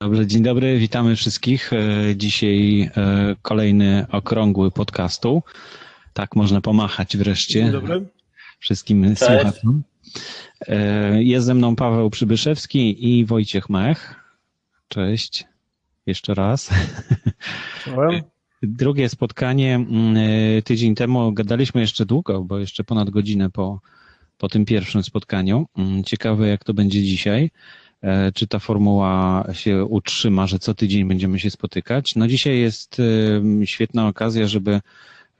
Dobrze, dzień dobry, witamy wszystkich. E, Dzisiaj e, kolejny okrągły podcastu. Tak można pomachać wreszcie Dzień dobry. wszystkim słuchaczom. E, Jest ze mną Paweł Przybyszewski i Wojciech Mech. Cześć. Jeszcze raz. Czołem. Drugie spotkanie mm, tydzień temu gadaliśmy jeszcze długo, bo jeszcze ponad godzinę po, po tym pierwszym spotkaniu. Mm, Ciekawe, jak to będzie dzisiaj. E, Czy ta formuła się utrzyma, że co tydzień będziemy się spotykać? No dzisiaj jest e, świetna okazja, żeby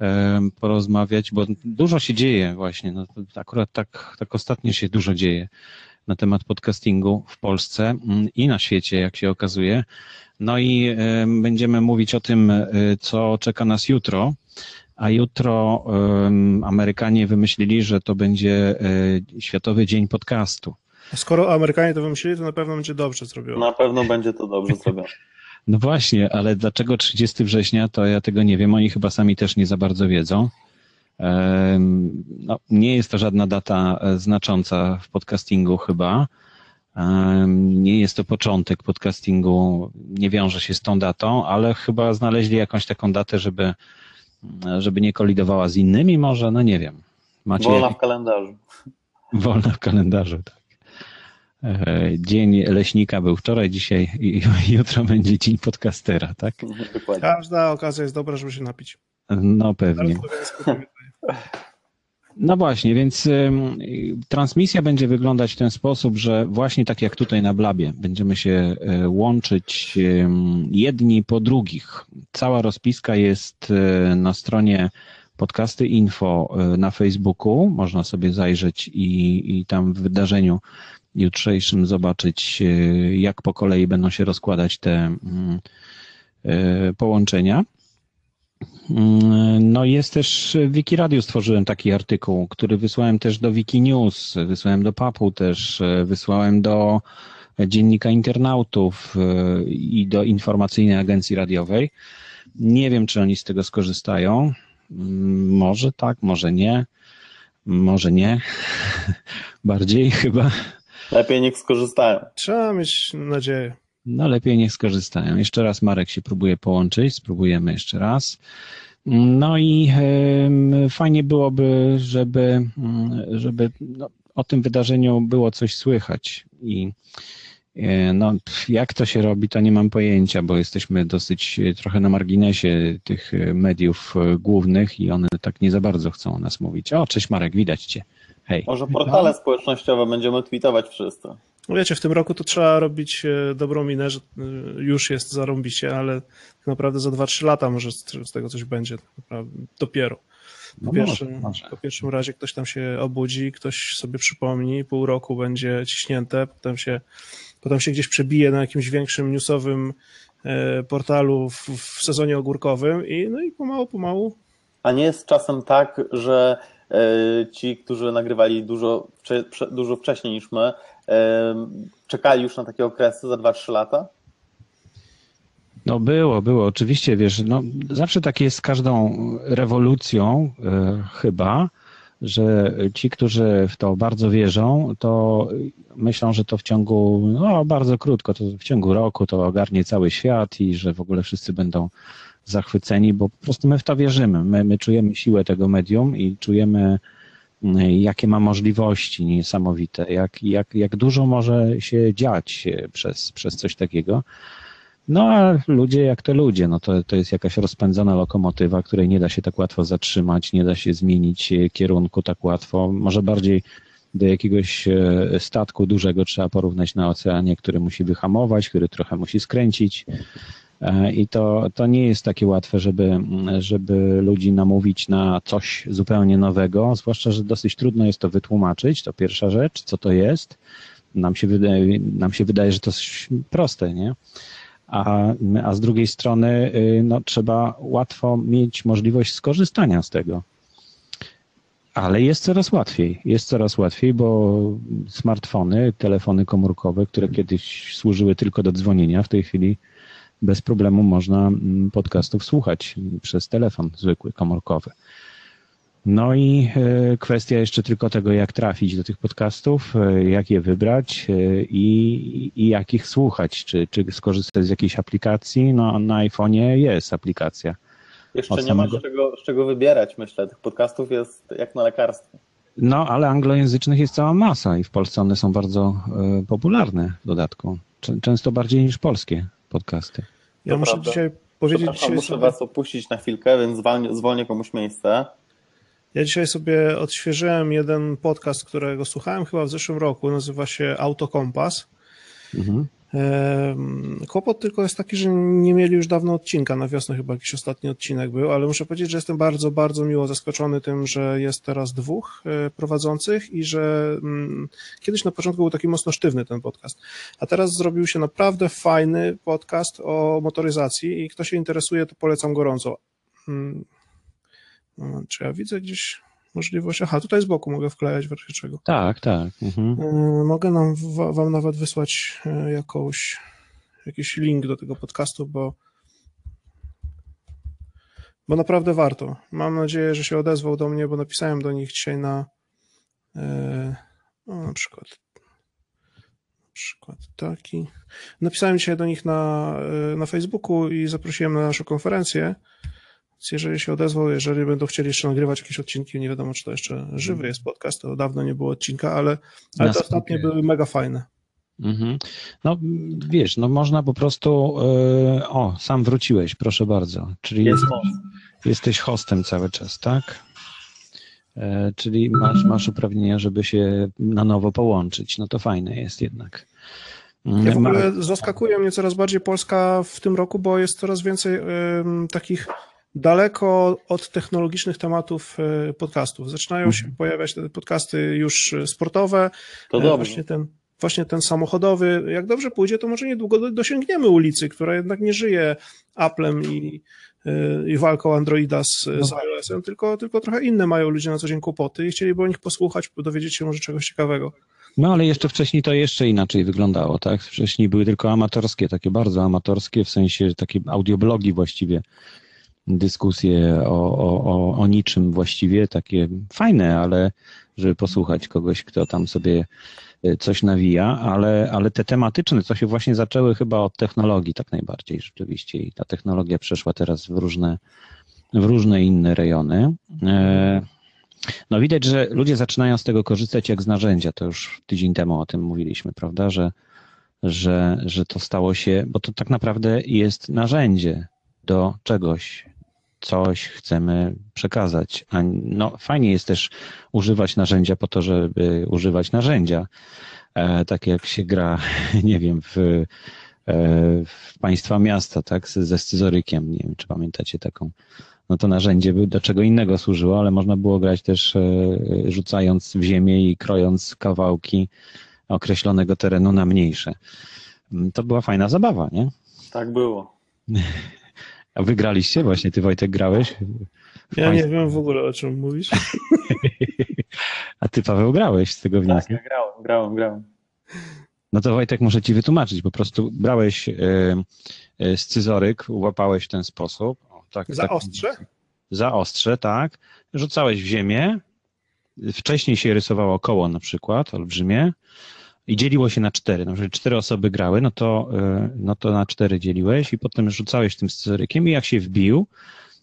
e, porozmawiać, bo dużo się dzieje właśnie. No, akurat tak, tak ostatnio się dużo dzieje na temat podcastingu w Polsce mm, i na świecie, jak się okazuje. No i będziemy mówić o tym, co czeka nas jutro. A jutro Amerykanie wymyślili, że to będzie Światowy Dzień Podcastu. Skoro Amerykanie to wymyślili, to na pewno będzie dobrze zrobione. Na pewno będzie to dobrze zrobione. No właśnie, ale dlaczego 30 września, to ja tego nie wiem. Oni chyba sami też nie za bardzo wiedzą. No, nie jest to żadna data e, znacząca w podcastingu chyba. Nie jest to początek podcastingu, nie wiąże się z tą datą, ale chyba znaleźli jakąś taką datę, żeby, żeby nie kolidowała z innymi może, no nie wiem. Macie Wolna w kalendarzu. wolna w kalendarzu, tak. E, Dzień leśnika był wczoraj, dzisiaj i jutro będzie dzień podcastera, tak? Dokładnie. Każda okazja jest dobra, żeby się napić. No pewnie. No właśnie, więc transmisja będzie wyglądać w ten sposób, że właśnie tak jak tutaj na Blabie, będziemy się y, łączyć jedni po drugich. Cała rozpiska jest y, na stronie podcasty info na Facebooku. Można sobie zajrzeć i, i tam w wydarzeniu jutrzejszym zobaczyć, y, jak po kolei będą się rozkładać te mm, y, połączenia. Mm, No jest też w Wikiradio stworzyłem taki artykuł, który wysłałem też do Wikinews, wysłałem do PAP-u też, e, wysłałem do Dziennika Internautów e, i do Informacyjnej Agencji Radiowej. Nie wiem, czy oni z tego skorzystają. Mm, Może tak, może nie. Może nie. Bardziej chyba. Lepiej niech skorzystają. Trzeba mieć nadzieję. No lepiej niech skorzystają. Jeszcze raz Marek się próbuje połączyć, spróbujemy jeszcze raz. No i em, fajnie byłoby, żeby, mm, żeby no, o tym wydarzeniu było coś słychać. I e, no, jak to się robi, to nie mam pojęcia, bo jesteśmy dosyć e, trochę na marginesie tych e, mediów głównych i one tak nie za bardzo chcą o nas mówić. O, cześć Marek, widać cię. Hej. Może portale społecznościowe będziemy tweetować wszyscy. No Wiecie, w tym roku to trzeba robić e, dobrą minę, że e, już jest zarąbiście, ale tak naprawdę za 2-3 lata może z tego coś będzie. tak. Dopiero. No Po pierwszym, może, po pierwszym razie ktoś tam się obudzi, ktoś sobie przypomni, pół roku będzie ciśnięte, potem się, potem się gdzieś przebije na jakimś większym newsowym e, portalu w, w sezonie ogórkowym i no i pomału, pomału A nie jest czasem tak, że ci, którzy nagrywali dużo, dużo wcześniej niż my, e, czekali już na takie okresy za 2-3 lata? No było, było. Oczywiście, wiesz, no, zawsze tak jest z każdą rewolucją e, chyba, że ci, którzy w to bardzo wierzą, to myślą, że to w ciągu, no bardzo krótko, to w ciągu roku to ogarnie cały świat i że w ogóle wszyscy będą zachwyceni, bo po prostu my w to wierzymy. My, my czujemy siłę tego medium i czujemy, mm, jakie ma możliwości niesamowite, jak, jak, jak dużo może się dziać e, przez, przez coś takiego. No a ludzie jak to ludzie, no to, to jest jakaś rozpędzona lokomotywa, której nie da się tak łatwo zatrzymać, nie da się zmienić e, kierunku tak łatwo. Może bardziej do jakiegoś e, statku dużego trzeba porównać na oceanie, który musi wyhamować, który trochę musi skręcić. E, I to, to nie jest takie łatwe, żeby, żeby ludzi namówić na coś zupełnie nowego, zwłaszcza, że dosyć trudno jest to wytłumaczyć. To pierwsza rzecz, co to jest. Nam się wydaje, nam się wydaje że to jest proste, nie? A, a z drugiej strony y, no, trzeba łatwo mieć możliwość skorzystania z tego. Ale jest coraz łatwiej. Jest coraz łatwiej, bo smartfony, telefony komórkowe, które kiedyś służyły tylko do dzwonienia, w tej chwili bez problemu można mm, podcastów słuchać przez telefon zwykły, komórkowy. No i e, kwestia jeszcze tylko tego, jak trafić do tych podcastów, e, jak je wybrać e, i, i jak ich słuchać, czy, czy skorzystać z jakiejś aplikacji. No na iPhone'ie jest aplikacja. Jeszcze nie ma z czego, z czego wybierać, myślę. Tych podcastów jest jak na lekarstwo. No, ale anglojęzycznych jest cała masa i w Polsce one są bardzo popularne w dodatku. Czę- Często bardziej niż polskie podcasty. Ja To muszę prawda. dzisiaj powiedzieć, dzisiaj muszę sobie, was opuścić na chwilkę, więc zwolnię, zwolnię komuś miejsce. ja dzisiaj sobie odświeżyłem jeden podcast, którego słuchałem chyba w zeszłym roku, nazywa się Autokompas. Mhm. Kłopot tylko jest taki, że nie mieli już dawno odcinka, na wiosnę chyba jakiś ostatni odcinek był, ale muszę powiedzieć, że jestem bardzo, bardzo miło zaskoczony tym, że jest teraz dwóch e, prowadzących i że mm, kiedyś na początku był taki mocno sztywny ten podcast, a teraz zrobił się naprawdę fajny podcast o motoryzacji i kto się interesuje, to polecam gorąco. Mm, czy ja widzę gdzieś możliwość? Aha, tutaj z boku mogę wklejać w razie czego. Tak, tak. Mhm. E, Mogę nam, wa- wam nawet wysłać e, jakąś, jakiś link do tego podcastu, bo, bo naprawdę warto. Mam nadzieję, że się odezwał do mnie, bo napisałem do nich dzisiaj na e, no, na przykład na przykład taki. Napisałem dzisiaj do nich na, na Facebooku i zaprosiłem na naszą konferencję. Więc jeżeli się odezwał, jeżeli będą chcieli jeszcze nagrywać jakieś odcinki, nie wiadomo, czy to jeszcze żywy jest podcast, to dawno nie było odcinka, ale, ale te ostatnie były mega fajne. Mhm. No wiesz, no można po prostu. e, o, sam wróciłeś, proszę bardzo. Czyli Jest jest, moc. jesteś hostem cały czas, tak? E, czyli masz, masz uprawnienia, żeby się na nowo połączyć. No to fajne jest jednak. Ja w Ma- ogóle zaskakuje mnie coraz bardziej Polska w tym roku, bo jest coraz więcej em, takich daleko od technologicznych tematów e, podcastów. Zaczynają się Mhm. pojawiać te podcasty już e, sportowe, To e, dobrze. właśnie ten, właśnie ten samochodowy. Jak dobrze pójdzie, to może niedługo do- dosięgniemy ulicy, która jednak nie żyje Applem i, i walką Androida z, z iOS-em, tylko, tylko trochę inne mają ludzie na co dzień kłopoty i chcieliby o nich posłuchać, dowiedzieć się może czegoś ciekawego. No ale jeszcze wcześniej to jeszcze inaczej wyglądało, tak? Wcześniej były tylko amatorskie, takie bardzo amatorskie, w sensie takie audioblogi właściwie, dyskusje o, o, o, o niczym właściwie, takie fajne, ale żeby posłuchać kogoś, kto tam sobie e, coś nawija, ale, ale te tematyczne, co się właśnie zaczęły chyba od technologii tak najbardziej rzeczywiście i ta technologia przeszła teraz w różne, w różne inne rejony. E, no widać, że ludzie zaczynają z tego korzystać jak z narzędzia. To już tydzień temu o tym mówiliśmy, prawda? Że, że, że to stało się, bo to tak naprawdę jest narzędzie do czegoś, coś chcemy przekazać. A no, fajnie jest też używać narzędzia po to, żeby używać narzędzia. E, tak jak się gra, nie wiem, w, e, w państwa miasta, tak, ze scyzorykiem. Nie wiem, czy pamiętacie taką no to narzędzie by do czego innego służyło, ale można było grać też e, rzucając w ziemię i krojąc kawałki określonego terenu na mniejsze. Mm, To była fajna zabawa, nie? Tak było. A wygraliście? Właśnie ty Wojtek grałeś? Ja nie państw- wiem w ogóle o czym mówisz. A ty Paweł grałeś z tego Tak, wniosku? ja grałem, grałem, grałem. No to Wojtek muszę ci wytłumaczyć. Po prostu brałeś e, e, scyzoryk, łapałeś w ten sposób. O, tak, Za tak, ostrze? Za ostrze, tak. Rzucałeś w ziemię. Wcześniej się rysowało koło na przykład, olbrzymie. I dzieliło się na cztery. No, jeżeli cztery osoby grały, no to, e, no to na cztery dzieliłeś i potem rzucałeś tym scyzorykiem i jak się wbił,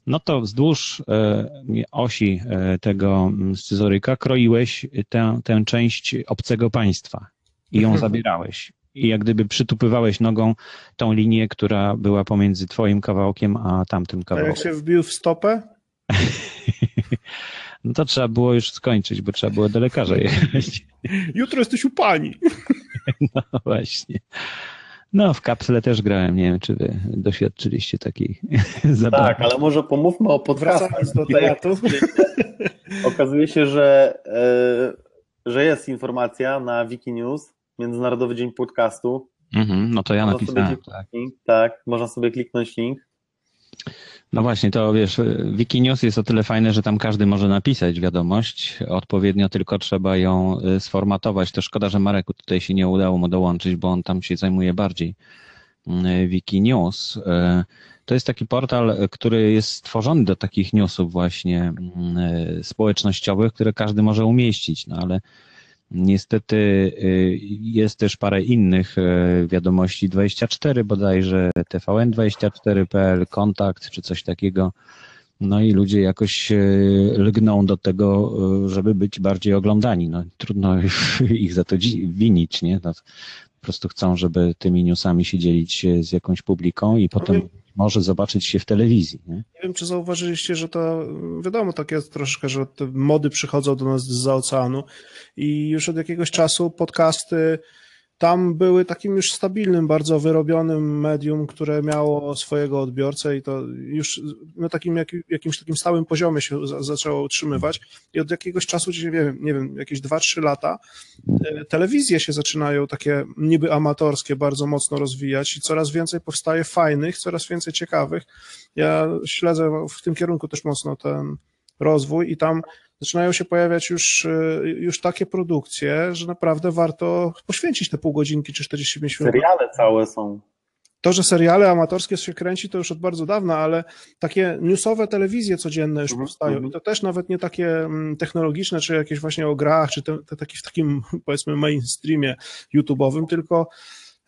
no to wzdłuż e, osi e, tego mm, scyzoryka kroiłeś tę, tę część obcego państwa i ją Mhm. zabierałeś. I jak gdyby przytupywałeś nogą tą linię, która była pomiędzy twoim kawałkiem a tamtym A jak kawałkiem. się wbił w stopę, No to trzeba było już skończyć, bo trzeba było do lekarza jechać. jutro jesteś u pani. No właśnie. No, w kapsle też grałem. Nie wiem, czy wy doświadczyliście takiej zabawy. Tak, ale może pomówmy o podcastach. Do tematu. Okazuje się, że, e, że jest informacja na Wikinews, Międzynarodowy Dzień Podcastu. Mhm, no to ja Można napisałem. Tak. link, tak, można sobie kliknąć link. No właśnie, to wiesz, Wikinews jest o tyle fajne, że tam każdy może napisać wiadomość. Odpowiednio tylko trzeba ją y, sformatować. To szkoda, że Mareku tutaj się nie udało mu dołączyć, bo on tam się zajmuje bardziej mm, Wikinews. E, To jest taki portal, który jest stworzony do takich newsów właśnie mm, społecznościowych, które każdy może umieścić, no ale niestety e, jest też parę innych e, wiadomości 24 bodajże, tvn24.pl, kontakt czy coś takiego. No i ludzie jakoś e, lgną do tego, żeby być bardziej oglądani. No, trudno ich za to winić, nie? No, po prostu chcą, żeby tymi newsami się dzielić z jakąś publiką i potem wiem. Może zobaczyć się w telewizji. Nie? Nie wiem, czy zauważyliście, że to wiadomo, tak jest troszkę, że te mody przychodzą do nas z oceanu i już od jakiegoś czasu podcasty tam były takim już stabilnym, bardzo wyrobionym medium, które miało swojego odbiorcę i to już na takim jak, jakimś takim stałym poziomie się za, zaczęło utrzymywać i od jakiegoś czasu, nie wiem, nie wiem jakieś 2-3 lata, e, telewizje się zaczynają takie niby amatorskie bardzo mocno rozwijać i coraz więcej powstaje fajnych, coraz więcej ciekawych. Ja śledzę w tym kierunku też mocno ten rozwój i tam zaczynają się pojawiać już, y, już takie produkcje, że naprawdę warto poświęcić te pół godzinki czy 45 minut. Seriale całe są. To, że seriale amatorskie się kręci, to już od bardzo dawna, ale takie newsowe telewizje codzienne już Mhm, powstają. mhm. I to też nawet nie takie mm, technologiczne, czy jakieś właśnie o grach, czy te, te taki w takim powiedzmy mainstreamie YouTube'owym, tylko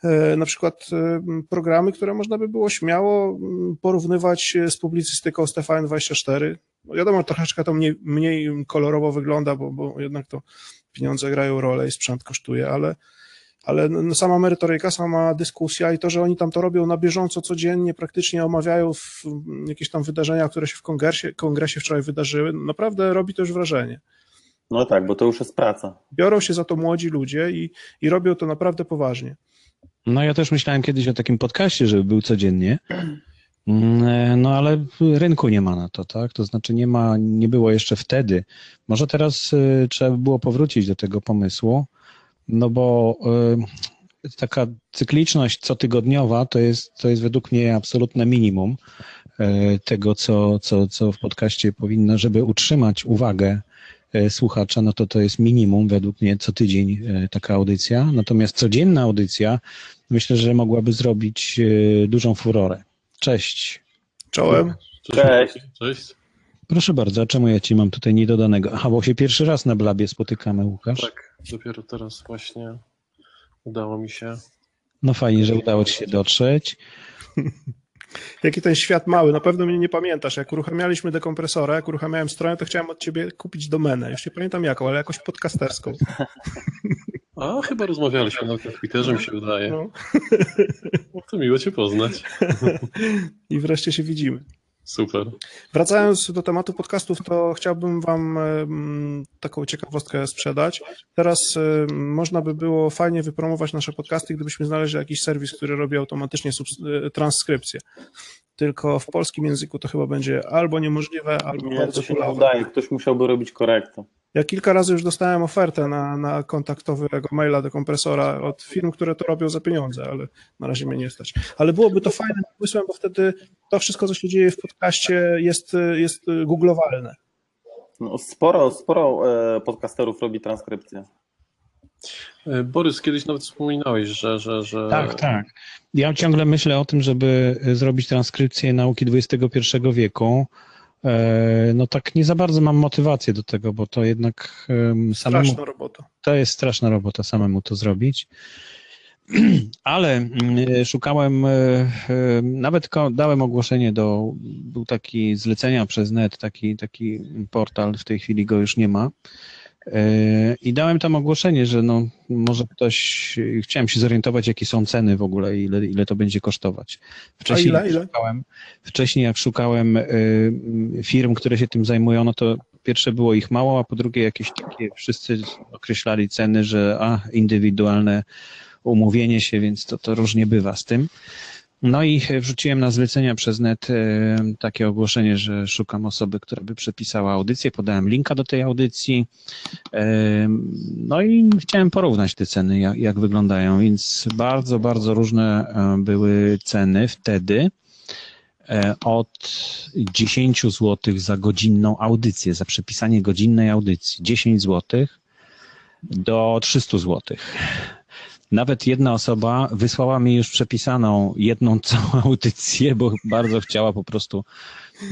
e, na przykład e, programy, które można by było śmiało mm, porównywać z publicystyką z TVN24. No wiadomo, troszeczkę to mniej, mniej kolorowo wygląda, bo, bo jednak to pieniądze grają rolę i sprzęt kosztuje, ale ale no, sama merytoryka, sama dyskusja i to, że oni tam to robią na bieżąco, codziennie, praktycznie omawiają w, jakieś tam wydarzenia, które się w kongresie, kongresie wczoraj wydarzyły, naprawdę robi to już wrażenie. No tak, bo to już jest praca. Biorą się za to młodzi ludzie i, i robią to naprawdę poważnie. No ja też myślałem kiedyś o takim podcaście, żeby był codziennie. Mm, e, No ale rynku nie ma na to, tak? To znaczy nie ma, nie było jeszcze wtedy. Może teraz y, trzeba by było powrócić do tego pomysłu, no bo y, taka cykliczność cotygodniowa to jest, to jest według mnie absolutne minimum tego, co, co, co w podcaście powinno, żeby utrzymać uwagę słuchacza, no to to jest minimum według mnie co tydzień taka audycja. Natomiast codzienna audycja myślę, że mogłaby zrobić dużą furorę. Cześć. Czołem. Cześć. Cześć. Proszę bardzo, a czemu ja ci mam tutaj niedodanego? Aha, bo się pierwszy raz na Blabie spotykamy, Łukasz. Tak, dopiero teraz właśnie udało mi się. No fajnie, że udało ci się dotrzeć. Jaki ten świat mały, na pewno mnie nie pamiętasz. Jak uruchamialiśmy dekompresora, jak uruchamiałem stronę, to chciałem od ciebie kupić domenę. Już nie pamiętam jaką, ale jakoś podcasterską. A chyba rozmawialiśmy na Twitterze, mi się wydaje. No. No, to miło Cię poznać. I wreszcie się widzimy. Super. Wracając do tematu podcastów, to chciałbym Wam taką ciekawostkę sprzedać. Teraz można by było fajnie wypromować nasze podcasty, gdybyśmy znaleźli jakiś serwis, który robi automatycznie e, transkrypcję. Tylko w polskim języku to chyba będzie albo niemożliwe, albo Nie, bardzo to się nie udaje. Ktoś musiałby robić korektę. Ja kilka razy już dostałem ofertę na, na kontaktowego maila do kompresora od firm, które to robią za pieniądze, ale na razie mnie nie stać. Ale byłoby to fajnym pomysłem, bo wtedy to wszystko, co się dzieje w podcaście jest, jest googlowalne. No, sporo, sporo e, podcasterów robi transkrypcję. E, Borys, kiedyś nawet wspominałeś, że... że, że... Tak, tak. Ja ciągle myślę o tym, żeby zrobić transkrypcję nauki XXI wieku. E, No tak nie za bardzo mam motywację do tego, bo to jednak em, samemu Straszna robota. to jest straszna robota samemu to zrobić. Ale mm, szukałem, e, e, nawet dałem ogłoszenie do, był taki zlecenia przez net, taki, taki portal, w tej chwili go już nie ma. E, I dałem tam ogłoszenie, że no, może ktoś, chciałem się zorientować, jakie są ceny w ogóle, ile, ile to będzie kosztować. Wcześniej, ile, jak ile? Szukałem, wcześniej jak szukałem e, firm, które się tym zajmują, no to pierwsze było ich mało, a po drugie jakieś takie, wszyscy określali ceny, że a, indywidualne umówienie się, więc to, to różnie bywa z tym. No i wrzuciłem na zlecenia przez net e, takie ogłoszenie, że szukam osoby, która by przepisała audycję. Podałem linka do tej audycji. E, No i chciałem porównać te ceny, jak, jak wyglądają, więc bardzo, bardzo różne e, były ceny wtedy. Od 10 zł za godzinną audycję, za przepisanie godzinnej audycji, 10 zł do 300 zł. Nawet jedna osoba wysłała mi już przepisaną jedną całą audycję, bo bardzo chciała po prostu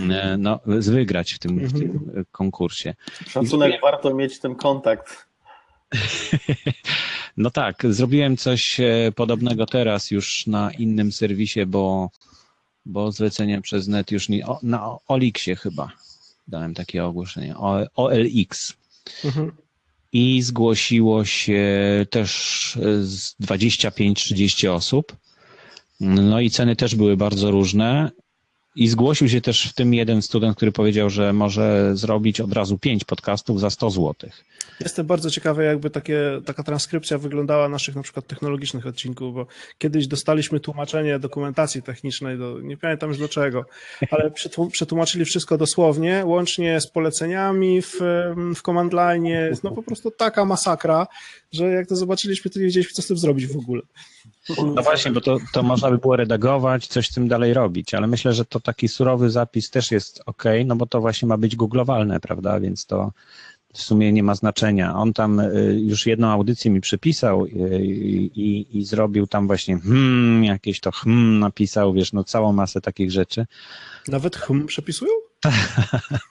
e, no, wygrać w tym, w tym konkursie. Szacunek, warto mieć ten kontakt. No tak, zrobiłem coś e, podobnego teraz już na innym serwisie, bo, bo zlecenie przez net już nie, o, na Olixie chyba dałem takie ogłoszenie, o, OLX. Mhm. I zgłosiło się też e, z 25-30 osób. No i ceny też były bardzo różne. I zgłosił się też w tym jeden student, który powiedział, że może zrobić od razu pięć podcastów za 100 złotych. Jestem bardzo ciekawy, jakby takie, taka transkrypcja wyglądała naszych na przykład technologicznych odcinków, bo kiedyś dostaliśmy tłumaczenie dokumentacji technicznej, do, nie pamiętam już do czego, ale przetłum- przetłumaczyli wszystko dosłownie, łącznie z poleceniami w, w command line. No po prostu taka masakra, że jak to zobaczyliśmy, to nie wiedzieliśmy, co z tym zrobić w ogóle. No właśnie, bo to, to można by było redagować, coś z tym dalej robić, ale myślę, że to taki surowy zapis też jest ok, no bo to właśnie ma być googlowalne, prawda, więc to w sumie nie ma znaczenia. On tam y, już jedną audycję mi przypisał y, i, i zrobił tam właśnie hmm, jakieś to hmm napisał, wiesz, no całą masę takich rzeczy. Nawet hm przepisują?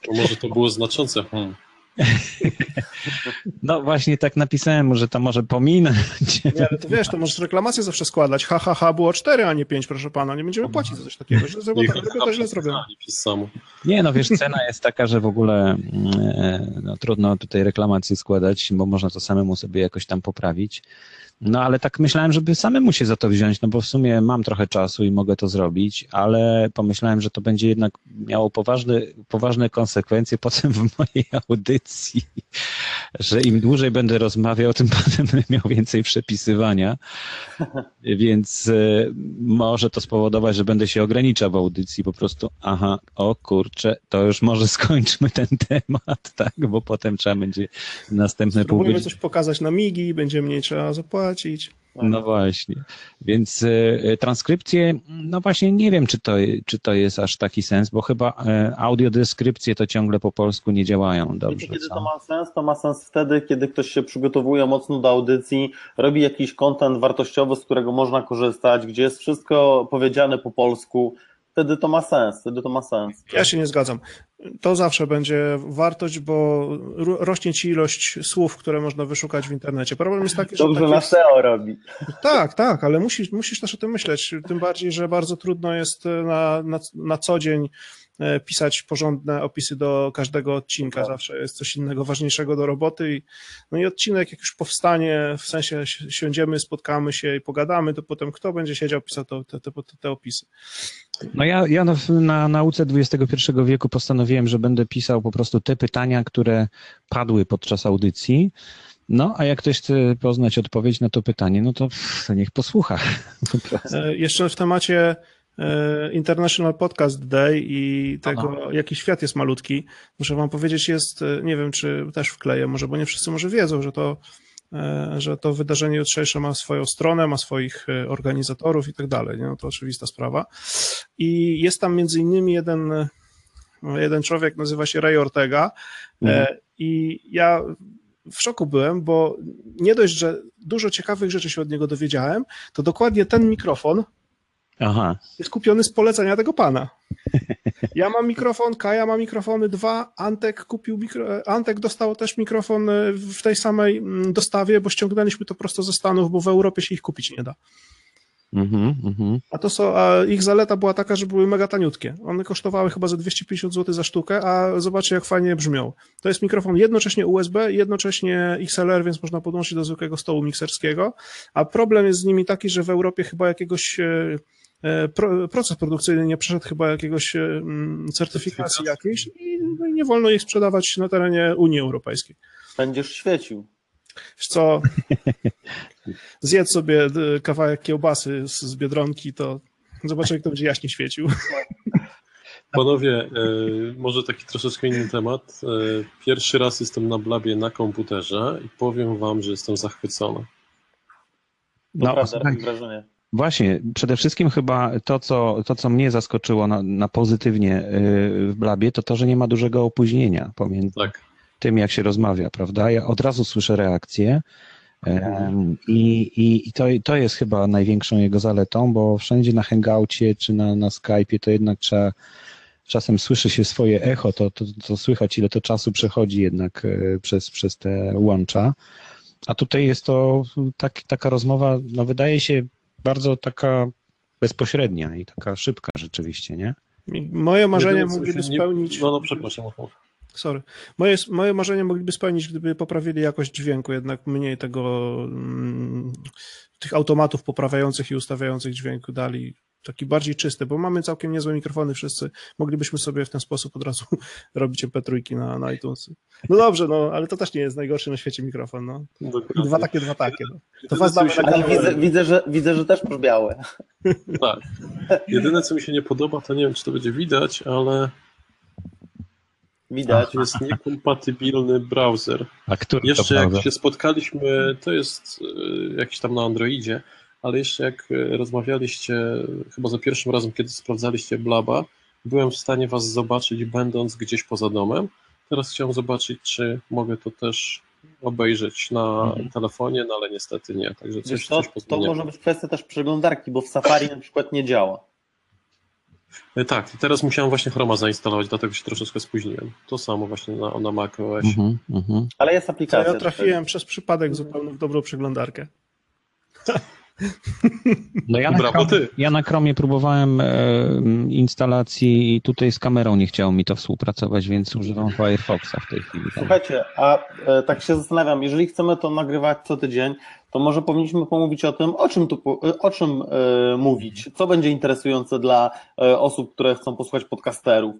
To może to było znaczące. Hmm. No właśnie tak napisałem że to może pominąć. Nie, ale to wiesz, to możesz reklamację zawsze składać. Ha, ha, ha, było 4, a nie 5, proszę pana. Nie będziemy płacić za coś takiego. Źle zrobione, Niech robię to źle zrobione. przez samo. Nie, no wiesz, cena jest taka, że w ogóle mm, e, no, trudno tutaj reklamacji składać, bo można to samemu sobie jakoś tam poprawić. No ale tak myślałem, żeby samemu się za to wziąć, no bo w sumie mam trochę czasu i mogę to zrobić, ale pomyślałem, że to będzie jednak miało poważne, poważne konsekwencje potem w mojej audycji, że im dłużej będę rozmawiał, tym potem będę miał więcej przepisywania, więc e, może to spowodować, że będę się ograniczał w audycji po prostu, aha, o kurczę, to już może skończmy ten temat, tak, bo potem trzeba będzie następne pół Spróbujemy godziny. coś pokazać na migi, będzie mniej trzeba zapłacić. No właśnie. Więc e, transkrypcje, no właśnie nie wiem, czy to, czy to jest aż taki sens, bo chyba e, audiodeskrypcje to ciągle po polsku nie działają Wiecie, dobrze. kiedy to Co? ma sens? To ma sens wtedy, kiedy ktoś się przygotowuje mocno do audycji, robi jakiś content wartościowy, z którego można korzystać, gdzie jest wszystko powiedziane po polsku. Wtedy to ma sens, wtedy to ma sens. Ja się nie zgadzam. To zawsze będzie wartość, bo ro- rośnie ci ilość słów, które można wyszukać w internecie. Problem jest taki, że Dobrze tak na. SEO robi. Tak, tak, ale musisz, musisz też o tym myśleć. Tym bardziej, że bardzo trudno jest na, na, na co dzień e, pisać porządne opisy do każdego odcinka. Tak. Zawsze jest coś innego ważniejszego do roboty. I, no i odcinek, jak już powstanie, w sensie si- siądziemy, spotkamy się i pogadamy, to potem kto będzie siedział, pisał to, te, te, te opisy. No ja, ja w- na nauce XXI wieku postanowiłem, że będę pisał po prostu te pytania, które padły podczas audycji. No, a jak ktoś chce poznać odpowiedź na to pytanie, no to, to niech posłucha. E, Jeszcze w temacie e, International Podcast Day i tego, jaki świat jest malutki, muszę wam powiedzieć, jest, e, nie wiem, czy też wkleję może, bo nie wszyscy może wiedzą, że to, e, że to wydarzenie jutrzejsze ma swoją stronę, ma swoich e, organizatorów i tak dalej, nie? No to oczywista sprawa. I jest tam między innymi jeden, e, jeden człowiek, nazywa się Ray Ortega e, i ja w szoku byłem, bo nie dość, że dużo ciekawych rzeczy się od niego dowiedziałem, to dokładnie ten mikrofon Aha, jest kupiony z polecenia tego pana. Ja mam mikrofon, Kaja ma mikrofony dwa, Antek kupił mikro, Antek dostał też mikrofon e, w tej samej mm, dostawie, bo ściągnęliśmy to prosto ze Stanów, bo w Europie się ich kupić nie da. mhm, mhm. A to są, a ich zaleta była taka, że były mega taniutkie. One kosztowały chyba za 250 zł za sztukę, a zobaczcie jak fajnie brzmią. To jest mikrofon jednocześnie USB, jednocześnie XLR, więc można podłączyć do zwykłego stołu mikserskiego, a problem jest z nimi taki, że w Europie chyba jakiegoś e, pro, proces produkcyjny nie przeszedł chyba jakiegoś e, mm, certyfikacji jakiejś i no i nie wolno ich sprzedawać na terenie Unii Europejskiej. Będziesz świecił. Wiesz co, zjedz sobie e, kawałek kiełbasy z, Biedronki, to zobaczę jak to będzie jaśnie świecił. Panowie, e, może taki troszeczkę inny temat. E, Pierwszy raz jestem na blabie na komputerze i powiem wam, że jestem zachwycony. No, słuchaj, robi wrażenie. Właśnie, przede wszystkim chyba to, co, to, co mnie zaskoczyło na, na pozytywnie yy, w Blabie, to to, że nie ma dużego opóźnienia pomiędzy Tak. tym, jak się rozmawia, prawda? Ja od razu słyszę reakcję, Em, I, i, i to, to jest chyba największą jego zaletą, bo wszędzie na Hangoucie czy na, na Skype'ie to jednak trzeba czasem słyszy się swoje echo, to, to, to słychać, ile to czasu przechodzi jednak e, przez, przez te łącza. A tutaj jest to tak, taka rozmowa, no wydaje się bardzo taka bezpośrednia i taka szybka rzeczywiście, nie? Moje co mogliby nie- spełnić. No, no przepraszam. Sorry. Moje, moje marzenie mogliby spełnić, gdyby poprawili jakość dźwięku, jednak mniej tego mm, tych automatów poprawiających i ustawiających dźwięk dali taki bardziej czysty, bo mamy całkiem niezłe mikrofony wszyscy. Moglibyśmy sobie w ten sposób od razu robić MP3 na, na iTunesy. No dobrze, no, ale to też nie jest najgorszy na świecie mikrofon, no. Dokładnie. Dwa takie, dwa takie. No. To was damy się Ale widzę, widzę, że, widzę, że też brzmiałe. Tak. Jedyne, co mi się nie podoba, to nie wiem, czy to będzie widać, ale Widać. jest niekompatybilny browser. A który Jeszcze to jak się spotkaliśmy, to jest e, jakiś tam na Androidzie, ale jeszcze jak e, rozmawialiście, chyba za pierwszym razem, kiedy sprawdzaliście Blaba, byłem w stanie was zobaczyć, będąc gdzieś poza domem. Teraz chciałem zobaczyć, czy mogę to też obejrzeć na Mhm. telefonie, no ale niestety nie. Także coś, Wiesz co, coś to może być kwestia też przeglądarki, bo w Safari na przykład nie działa. E, Tak, i teraz musiałem właśnie Chroma zainstalować, dlatego się troszeczkę spóźniłem. To samo właśnie na, na macOS. Mhm, mhm. Ale jest To aplikacja. ja trafiłem przez przypadek zupełnie w dobrą przeglądarkę. No ja na, Brawo, Chromie, ty. ja na Chromie próbowałem e, instalacji i tutaj z kamerą nie chciało mi to współpracować, więc używam Firefoxa w tej chwili. Słuchajcie, a e, tak się zastanawiam, jeżeli chcemy to nagrywać co tydzień, to może powinniśmy pomówić o tym, o czym tu, e, o czym e, mówić, co będzie interesujące dla e, osób, które chcą posłuchać podcasterów.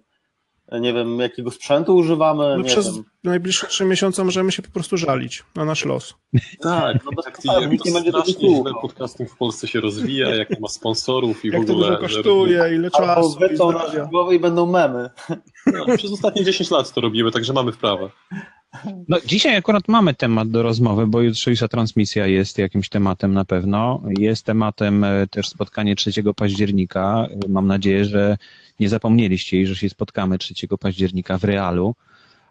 E, Nie wiem, jakiego sprzętu używamy, No nie przez wiem. najbliższe trzy miesiące możemy się po prostu żalić na nasz los. Tak, No bez tak jak nikt nie będzie strasznie źle podcasting w Polsce się rozwija, jak ma sponsorów i w Jak to ogóle. dużo kosztuje, ile Albo czasu wycą zdrowia. głowy i będą memy. No, przez ostatnie 10 lat to robimy, także mamy wprawę. No, dzisiaj akurat mamy temat do rozmowy, bo jutrzejsza transmisja jest jakimś tematem na pewno. Jest tematem e, też spotkanie 3 października. Mam nadzieję, że nie zapomnieliście i że się spotkamy 3 października w Realu.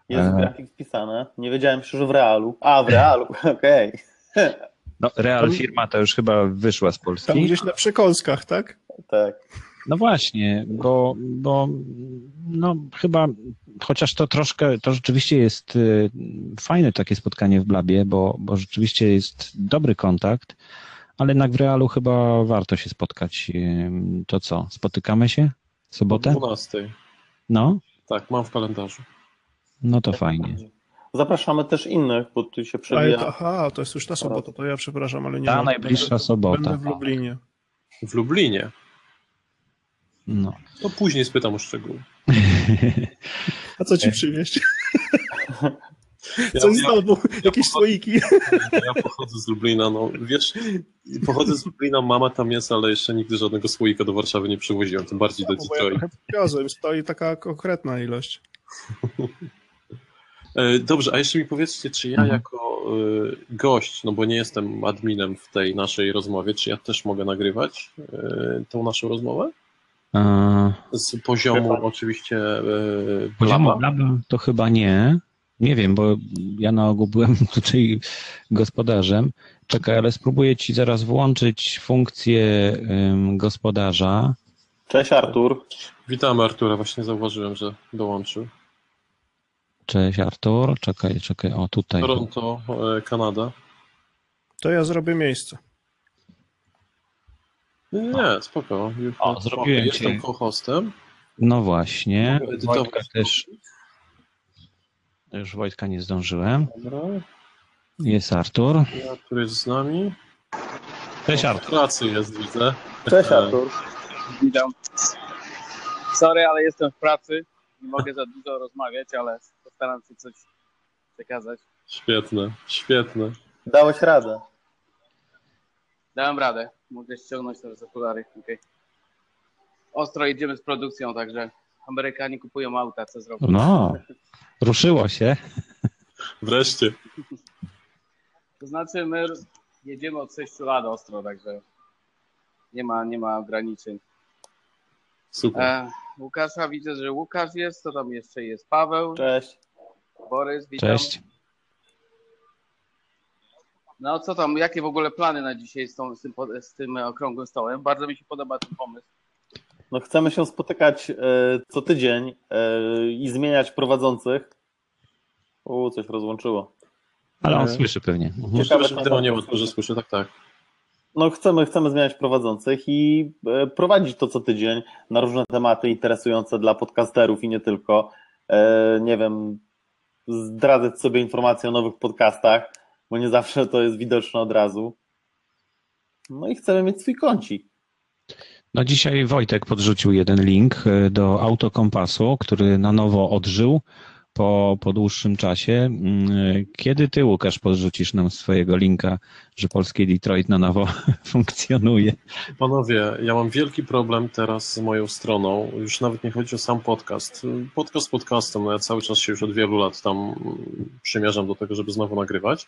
Jest E. grafik wpisane. Nie wiedziałem że w realu. A, w realu, okej. No, Real Tam- firma to już chyba wyszła z Tam Polski. gdzieś na przekolskach, tak? Tak. No właśnie, bo, bo no chyba, chociaż to troszkę, to rzeczywiście jest y, fajne takie spotkanie w Blabie, bo, bo rzeczywiście jest dobry kontakt, ale jednak w realu chyba warto się spotkać. Ym, To co, spotykamy się w O sobotę? 12. No, Tak, mam w kalendarzu. no to fajnie. Zapraszamy też innych, bo tu się Ale przebija. to, aha, to jest już ta sobota, to ja przepraszam, ale nie Ta mogę. najbliższa Będę- sobota. Będę w Lublinie. W Lublinie. No. To później spytam o szczegóły. A co ci przywieźć? Ja, Coś ja, znowu, jakieś słoiki. ja pochodzę z Lublina, no wiesz, pochodzę z Lublina, mama tam jest, ale jeszcze nigdy żadnego słoika do Warszawy nie przywoziłem, tym bardziej do No, ja Detroit. trochę wiozłem, stoi taka konkretna ilość. E, Dobrze, a jeszcze mi powiedzcie, czy ja Mhm. jako e, gość, no bo nie jestem adminem w tej naszej rozmowie, czy ja też mogę nagrywać e, tą naszą rozmowę? Z poziomu pan- oczywiście e, Poziomu blaba. blaba to chyba nie. Nie wiem, bo ja na ogół byłem tutaj gospodarzem. Czekaj, ale spróbuję ci zaraz włączyć funkcję ym, gospodarza. Cześć Artur. Witamy Artura, właśnie zauważyłem, że dołączył. Cześć Artur. Czekaj, czekaj, o tutaj. Toronto, e, Kanada. To ja zrobię miejsce. Nie, nie, spoko. O, zrobiłem Jestem co-hostem. No właśnie. Mogę edytować. Wojtka też. Już Wojtka nie zdążyłem. Dobra. Jest Artur. Artur jest z nami. Cześć W Artur. pracy jest, widzę. Cześć Artur. Witam. Sorry, ale jestem w pracy. Nie mogę za dużo rozmawiać, ale postaram się coś przekazać. Świetne, świetne. Dałeś radę. Dałem radę. Mogę ściągnąć teraz okulary. Okay. Ostro idziemy z produkcją, także Amerykanie kupują auta, co zrobić. No, ruszyło się. Wreszcie. To znaczy my jedziemy od 6 lat ostro, także nie ma, nie ma ograniczeń. Super. E, Łukasza widzę, że Łukasz jest, to tam jeszcze jest Paweł, Cześć. Borys, witam. Cześć. No co tam, jakie w ogóle plany na dzisiaj z, tą, z, tym, z tym okrągłym stołem? Bardzo mi się podoba ten pomysł. No chcemy się spotykać e, co tydzień e, i zmieniać prowadzących. U, coś rozłączyło. Ale on E, słyszy pewnie. Mhm. Ciekawe, wideo on- nie ma, że słyszę, tak, tak. No chcemy, chcemy zmieniać prowadzących i prowadzić to co tydzień na różne tematy interesujące dla podcasterów i nie tylko. Nie wiem, zdradzać sobie informacje o nowych podcastach, bo nie zawsze to jest widoczne od razu. No i chcemy mieć swój kącik. No dzisiaj Wojtek podrzucił jeden link e, do autokompasu, który na nowo odżył po, po dłuższym czasie. Mm, e, Kiedy ty, Łukasz, podrzucisz nam swojego linka, że polski Detroit na nowo funkcjonuje? Panowie, ja mam wielki problem teraz z moją stroną. Już nawet nie chodzi o sam podcast. Podcast podcastem, no ja cały czas się już od wielu lat tam mm, przymierzam do tego, żeby znowu nagrywać,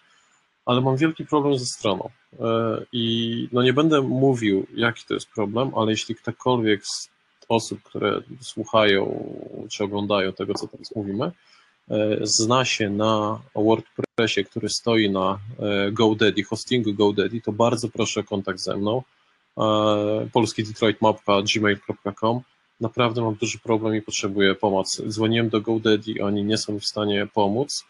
ale mam wielki problem ze stroną. E, I no nie będę mówił, jaki to jest problem, ale jeśli ktokolwiek z osób, które słuchają czy oglądają tego, co teraz mówimy, e, zna się na WordPressie, który stoi na e, GoDaddy, hostingu GoDaddy, to bardzo proszę o kontakt ze mną. Polski Detroit mapka gmail.com. Naprawdę mam duży problem i potrzebuję pomocy. Dzwoniłem do GoDaddy, oni nie są w stanie pomóc,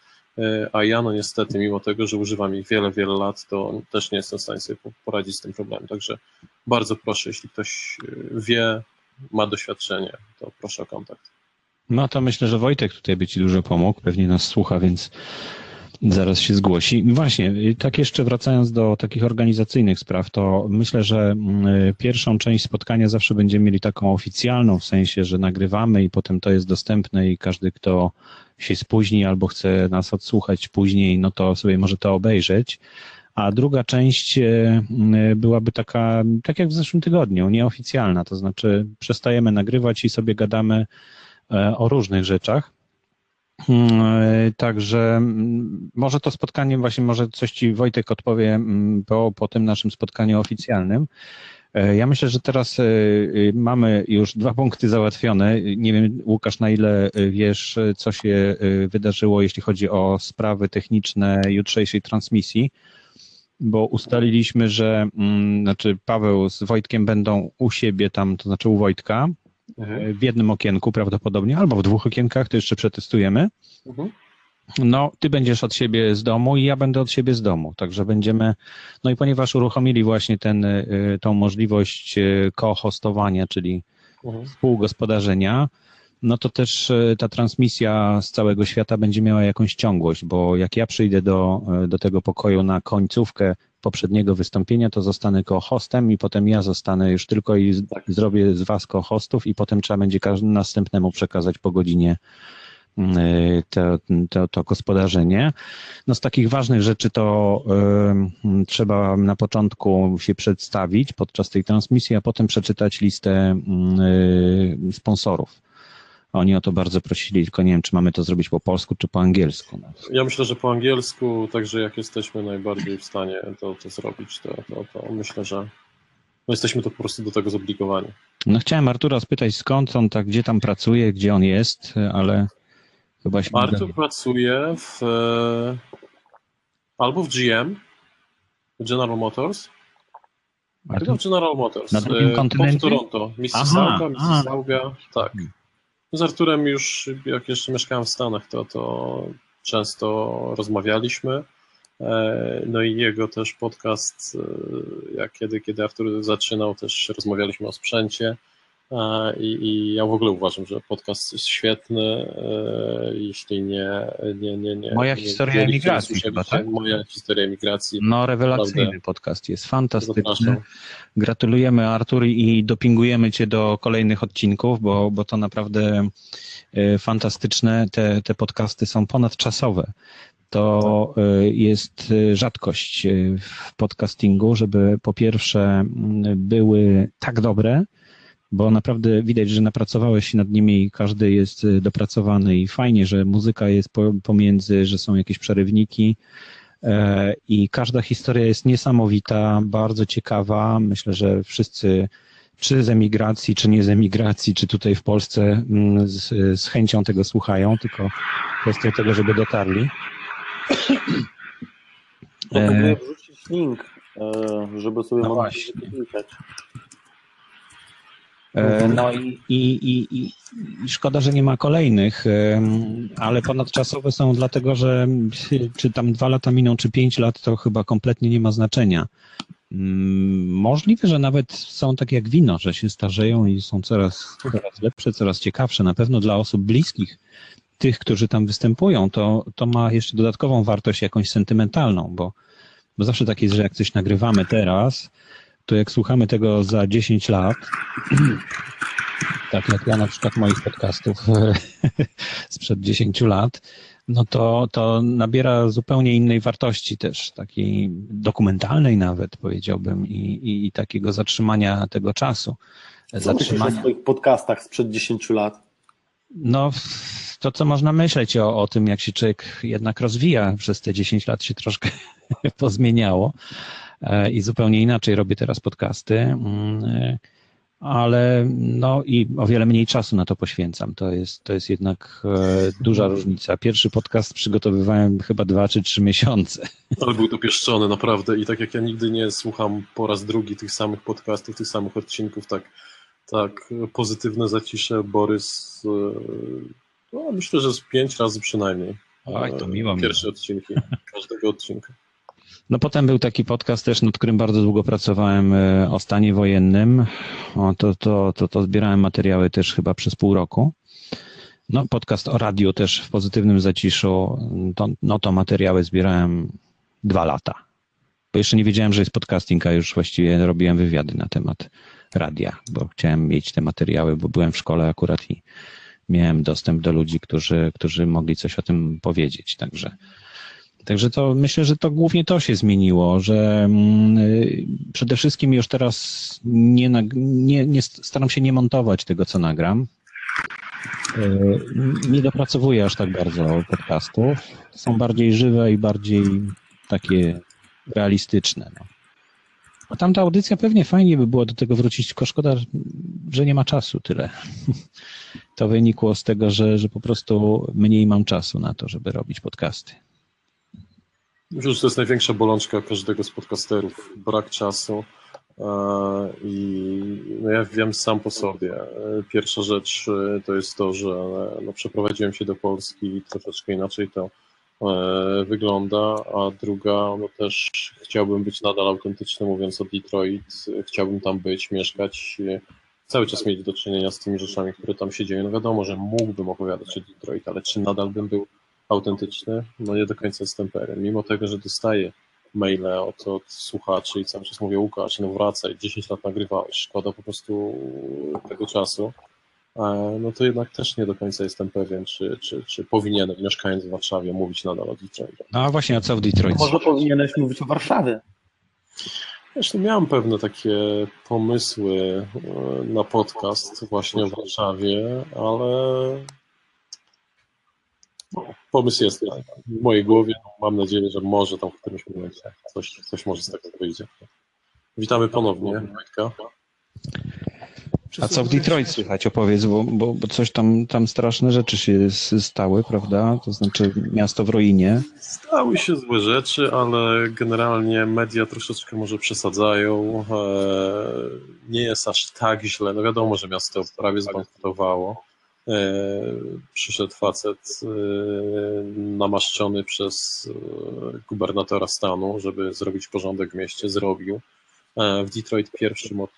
a ja no niestety, mimo tego, że używam ich wiele, wiele lat, to też nie jestem w stanie sobie po- poradzić z tym problemem. Także bardzo proszę, jeśli ktoś e, wie, ma doświadczenie, to proszę o kontakt. No to myślę, że Wojtek tutaj by ci dużo pomógł, pewnie nas słucha, więc zaraz się zgłosi. Właśnie, i tak jeszcze wracając do takich organizacyjnych spraw, to myślę, że mm, pierwszą część spotkania zawsze będziemy mieli taką oficjalną, w sensie, że nagrywamy i potem to jest dostępne i każdy, kto się spóźni albo chce nas odsłuchać później, no to sobie może to obejrzeć. A druga część e, m, byłaby taka, tak jak w zeszłym tygodniu, nieoficjalna, to znaczy przestajemy nagrywać i sobie gadamy e, o różnych rzeczach. Mm, e, Także mm, może to spotkanie, właśnie może coś Ci Wojtek odpowie mm, po, po tym naszym spotkaniu oficjalnym. E, Ja myślę, że teraz e, e, mamy już dwa punkty załatwione. Nie wiem, Łukasz, na ile wiesz, co się wydarzyło, jeśli chodzi o sprawy techniczne jutrzejszej transmisji, bo ustaliliśmy, że mm, znaczy Paweł z Wojtkiem będą u siebie tam, to znaczy u Wojtka, w jednym okienku prawdopodobnie, albo w dwóch okienkach, to jeszcze przetestujemy. Mhm. No, ty będziesz od siebie z domu i ja będę od siebie z domu. Także będziemy. No i ponieważ uruchomili właśnie ten, y, tą możliwość y, co-hostowania, czyli Mhm. współgospodarzenia, no to też y, ta transmisja z całego świata będzie miała jakąś ciągłość, bo jak ja przyjdę do, do tego pokoju na końcówkę poprzedniego wystąpienia, to zostanę co-hostem i potem ja zostanę już tylko i z- Tak. zrobię z was co-hostów i potem trzeba będzie każdemu następnemu przekazać po godzinie to, to, to gospodarzenie. No z takich ważnych rzeczy to y, trzeba na początku się przedstawić podczas tej transmisji, a potem przeczytać listę y, sponsorów. Oni o to bardzo prosili, tylko nie wiem, czy mamy to zrobić po polsku, czy po angielsku. Ja myślę, że po angielsku, także jak jesteśmy najbardziej w stanie to, to zrobić, to, to, to myślę, że no jesteśmy to po prostu do tego zobligowani. no chciałem Artura spytać skąd on tak, gdzie tam pracuje, gdzie on jest, ale chyba pracuje w e, albo w GM, General Motors, chyba Artur? w General Motors, Na drugim e, kontynencie? Toronto, Mississauga, Aha, Mississauga, tak. Z Arturem już, jak jeszcze mieszkałem w Stanach, to, to często rozmawialiśmy. E, No i jego też podcast, e, jak kiedy, kiedy Artur zaczynał, też rozmawialiśmy o sprzęcie. E, I, I ja w ogóle uważam, że podcast jest świetny. e, Jeśli nie. nie, nie, nie Moja nie historia emigracji chyba, tak? Moja historia emigracji. No, rewelacyjny Naprawdę. podcast jest fantastyczny. Zapraszam. Gratulujemy Artur i dopingujemy Cię do kolejnych odcinków, bo, bo to naprawdę e, fantastyczne. Te, te podcasty są ponadczasowe. To jest rzadkość w podcastingu, żeby po pierwsze były tak dobre, bo naprawdę widać, że napracowałeś się nad nimi i każdy jest e, dopracowany i fajnie, że muzyka jest po- pomiędzy, że są jakieś przerywniki. E, I każda historia jest niesamowita, bardzo ciekawa. Myślę, że wszyscy, czy z emigracji, czy nie z emigracji, czy tutaj w Polsce, mm, z, z chęcią tego słuchają, tylko kwestia tego, żeby dotarli. Proponuję E, wrzucić link, e, żeby sobie No mogli No i, i, i, i szkoda, że nie ma kolejnych, ale ponadczasowe są dlatego, że czy tam dwa lata miną, czy pięć lat, to chyba kompletnie nie ma znaczenia. Mm, Możliwe, że nawet są tak jak wino, że się starzeją i są coraz, coraz lepsze, coraz ciekawsze. Na pewno dla osób bliskich, tych, którzy tam występują, to, to ma jeszcze dodatkową wartość jakąś sentymentalną, bo, bo zawsze tak jest, że jak coś nagrywamy teraz, to jak słuchamy tego za 10 lat, tak jak ja na przykład moich podcastów sprzed 10 lat, no to, to nabiera zupełnie innej wartości też, takiej dokumentalnej nawet powiedziałbym i, i, i takiego zatrzymania tego czasu. Co myślisz o Zatrzymania. swoich podcastach sprzed 10 lat? No, to co można myśleć o, o tym, jak się człowiek jednak rozwija, przez te 10 lat się troszkę pozmieniało i zupełnie inaczej robię teraz podcasty, mm, e, ale no i o wiele mniej czasu na to poświęcam. To jest, to jest jednak e, duża różnica. Pierwszy podcast przygotowywałem chyba dwa czy trzy miesiące. Ale był dopieszczony naprawdę i tak jak ja nigdy nie słucham po raz drugi tych samych podcastów, tych samych odcinków, tak, tak pozytywne zacisze Borys, e, no, myślę, że z pięć razy przynajmniej. Oj, to E, miło mi. Pierwsze odcinki, każdego odcinka. No potem był taki podcast też, nad którym bardzo długo pracowałem e, o stanie wojennym. O, to, to, to, to zbierałem materiały też chyba przez pół roku. No podcast o radiu też w pozytywnym zaciszu. To, no to materiały zbierałem dwa lata. Bo jeszcze nie wiedziałem, że jest podcasting, a już właściwie robiłem wywiady na temat radia, bo chciałem mieć te materiały, bo byłem w szkole akurat i miałem dostęp do ludzi, którzy, którzy mogli coś o tym powiedzieć. Także Także to myślę, że to głównie to się zmieniło, że mm, y, przede wszystkim już teraz nie, nie, nie staram się nie montować tego, co nagram. Y, Nie dopracowuję aż tak bardzo podcastów. Są bardziej żywe i bardziej takie realistyczne. No. A tamta audycja pewnie fajnie by było do tego wrócić, tylko szkoda, że nie ma czasu tyle. To wynikło z tego, że, że po prostu mniej mam czasu na to, żeby robić podcasty. Myślę, że to jest największa bolączka każdego z podcasterów, brak czasu. E, I no ja wiem sam po sobie. E, Pierwsza rzecz e, to jest to, że no, przeprowadziłem się do Polski i troszeczkę inaczej to wygląda, a druga, no też chciałbym być nadal autentyczny, mówiąc o Detroit. Chciałbym tam być, mieszkać, cały czas mieć do czynienia z tymi rzeczami, które tam się dzieją. No wiadomo, że mógłbym opowiadać o Detroit, ale czy nadal bym był autentyczny? No nie do końca jestem pewien. Mimo tego, że dostaję maile od, od słuchaczy i cały czas mówię, Łukasz, no wracaj, 10 lat nagrywałeś, szkoda po prostu tego czasu, E, no to jednak też nie do końca jestem pewien, czy, czy, czy powinienem, mieszkając w Warszawie, mówić nadal o Detroit. No a właśnie, a co w Detroit? Może powinieneś mówić o Warszawie. Zresztą miałem pewne takie pomysły e, na podcast właśnie w Warszawie, ale no, pomysł jest w mojej głowie. Mam nadzieję, że może tam w którymś momencie coś, coś może z tego wyjdzie. Witamy ponownie, Wojtka. A co w Detroit słychać? Opowiedz, bo, bo, bo coś tam, tam straszne rzeczy się stały, prawda? To znaczy miasto w ruinie. Stały się złe rzeczy, ale generalnie media troszeczkę może przesadzają. E, Nie jest aż tak źle. No wiadomo, że miasto prawie zbankrutowało. E, Przyszedł facet e, namaszczony przez e, gubernatora stanu, żeby zrobić porządek w mieście. Zrobił. W Detroit pierwszym od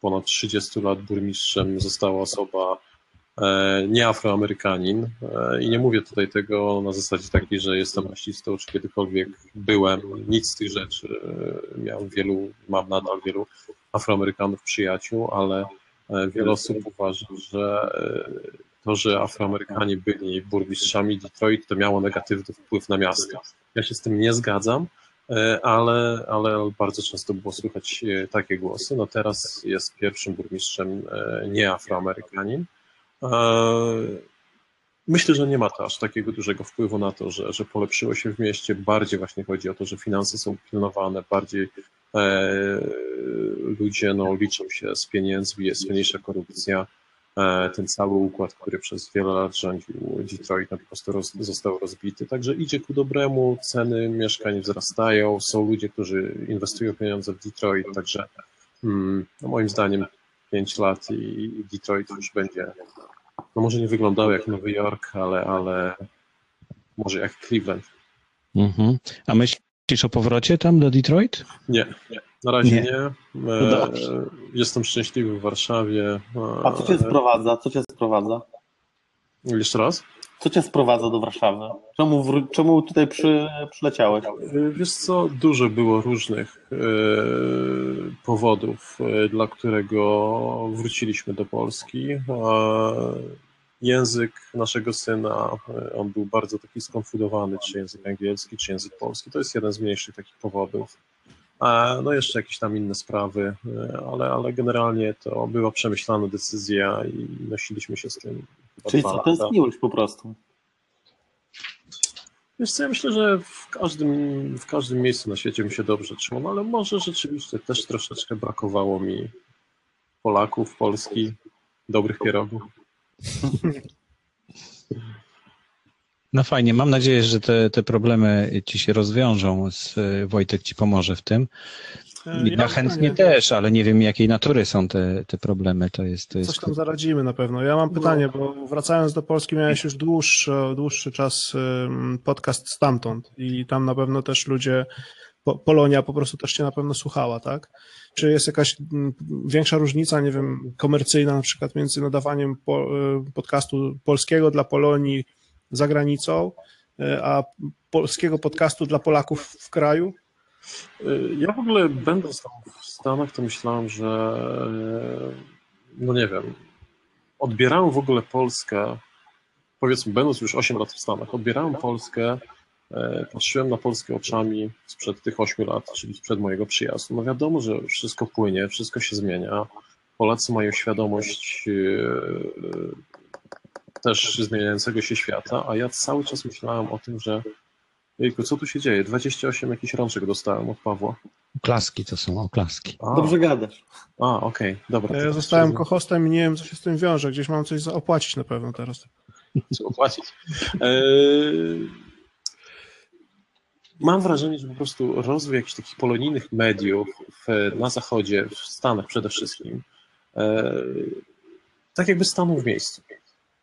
ponad 30 lat burmistrzem została osoba nie Afroamerykanin i nie mówię tutaj tego na zasadzie takiej, że jestem rasistą, czy kiedykolwiek byłem, nic z tych rzeczy. Miałem wielu, mam nadal wielu Afroamerykanów przyjaciół, ale wiele osób uważa, że e, to, że Afroamerykanie byli burmistrzami Detroit, to miało negatywny wpływ na miasto. Ja się z tym nie zgadzam, e, ale, ale bardzo często było słychać e, takie głosy. No teraz jest pierwszym burmistrzem e, nie Afroamerykanin. Myślę, że nie ma to aż takiego dużego wpływu na to, że, że polepszyło się w mieście. Bardziej właśnie chodzi o to, że finanse są pilnowane, bardziej e, ludzie no, liczą się z pieniędzmi, jest mniejsza korupcja. e, ten cały układ, który przez wiele lat rządził Detroit, no po prostu roz, został rozbity. Także idzie ku dobremu, ceny mieszkań wzrastają, są ludzie, którzy inwestują pieniądze w Detroit, także mm, no moim zdaniem 5 lat i Detroit już będzie, no może nie wyglądał jak Nowy Jork, ale, ale może jak Cleveland. Mhm. A myślisz o powrocie tam do Detroit? Nie, nie. Na razie Nie. nie. No E. Jestem szczęśliwy w Warszawie. A co cię sprowadza? Co cię sprowadza? Jeszcze raz? Co cię sprowadza do Warszawy? Czemu, wró- czemu tutaj przy, przyleciałeś? Wiesz co, dużo było różnych e, powodów, e, dla którego wróciliśmy do Polski. Język naszego syna, e, on był bardzo taki skonfudowany, czy język angielski, czy język polski. To jest jeden z mniejszych takich powodów. No jeszcze jakieś tam inne sprawy, ale, ale generalnie to była przemyślana decyzja i nosiliśmy się z tym. Czyli co, tęskniłeś po prostu? Wiesz co, ja myślę, że w każdym, w każdym miejscu na świecie bym się dobrze trzymał, no ale może rzeczywiście też troszeczkę brakowało mi Polaków, Polski, dobrych pierogów. No fajnie, mam nadzieję, że te, te problemy ci się rozwiążą. Z, Wojtek ci pomoże w tym. Ja, chętnie pytanie. też, ale nie wiem jakiej natury są te, te problemy. To jest, to jest Coś tam zaradzimy na pewno. Ja mam pytanie, bo wracając do Polski miałeś już dłuższy, dłuższy czas podcast stamtąd i tam na pewno też ludzie, po, Polonia po prostu też cię na pewno słuchała, tak? Czy jest jakaś większa różnica, nie wiem, komercyjna na przykład między nadawaniem y, podcastu polskiego dla Polonii za granicą, y, a polskiego podcastu dla Polaków w kraju? Y, Ja w ogóle będąc tam w Stanach, to myślałem, że y, no nie wiem, odbierałem w ogóle Polskę, powiedzmy, będąc już 8 lat w Stanach, odbierałem Polskę, y, patrzyłem na Polskę oczami sprzed tych 8 lat, czyli sprzed mojego przyjazdu. No wiadomo, że wszystko płynie, wszystko się zmienia. Polacy mają świadomość też zmieniającego się świata, a ja cały czas myślałem o tym, że Jejku, co tu się dzieje? 28 jakichś rączek dostałem od Pawła. oklaski, to są oklaski. A, Dobrze gadasz. A, okej, dobra. Ja to- zostałem to- kohostem i nie wiem, co się z tym wiąże. Gdzieś mam coś za opłacić na pewno teraz. Trzeba płacić. Eee, Mam wrażenie, że po prostu rozwój jakichś takich polonijnych mediów w, na zachodzie, w Stanach przede wszystkim, eee, tak jakby stanął w miejscu.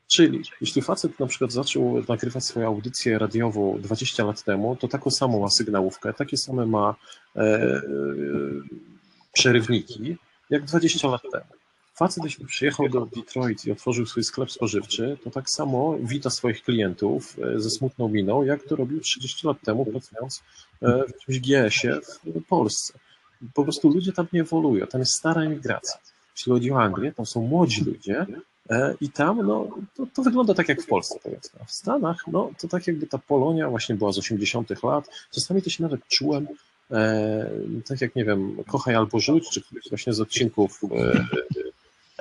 Czyli jeśli facet na przykład zaczął nagrywać swoją audycję radiową 20 lat temu, to taką samą ma sygnałówkę, takie same ma e, przerywniki, jak 20 lat temu. Facet, jeśli przyjechał do Detroit i otworzył swój sklep spożywczy, to tak samo wita swoich klientów e, ze smutną miną, jak to robił 30 lat temu, pracując e, w jakimś GS-ie w Polsce. Po prostu ludzie tam nie ewoluują, tam jest stara emigracja. Jeśli chodzi o Anglię, tam są młodzi ludzie e, i tam no, to, to wygląda tak jak w Polsce, powiedzmy. A w Stanach, no, to tak jakby ta Polonia właśnie była z 80 lat. Czasami to się nawet czułem, e, tak jak, nie wiem, Kochaj albo Rzuć, czy któryś właśnie z odcinków e,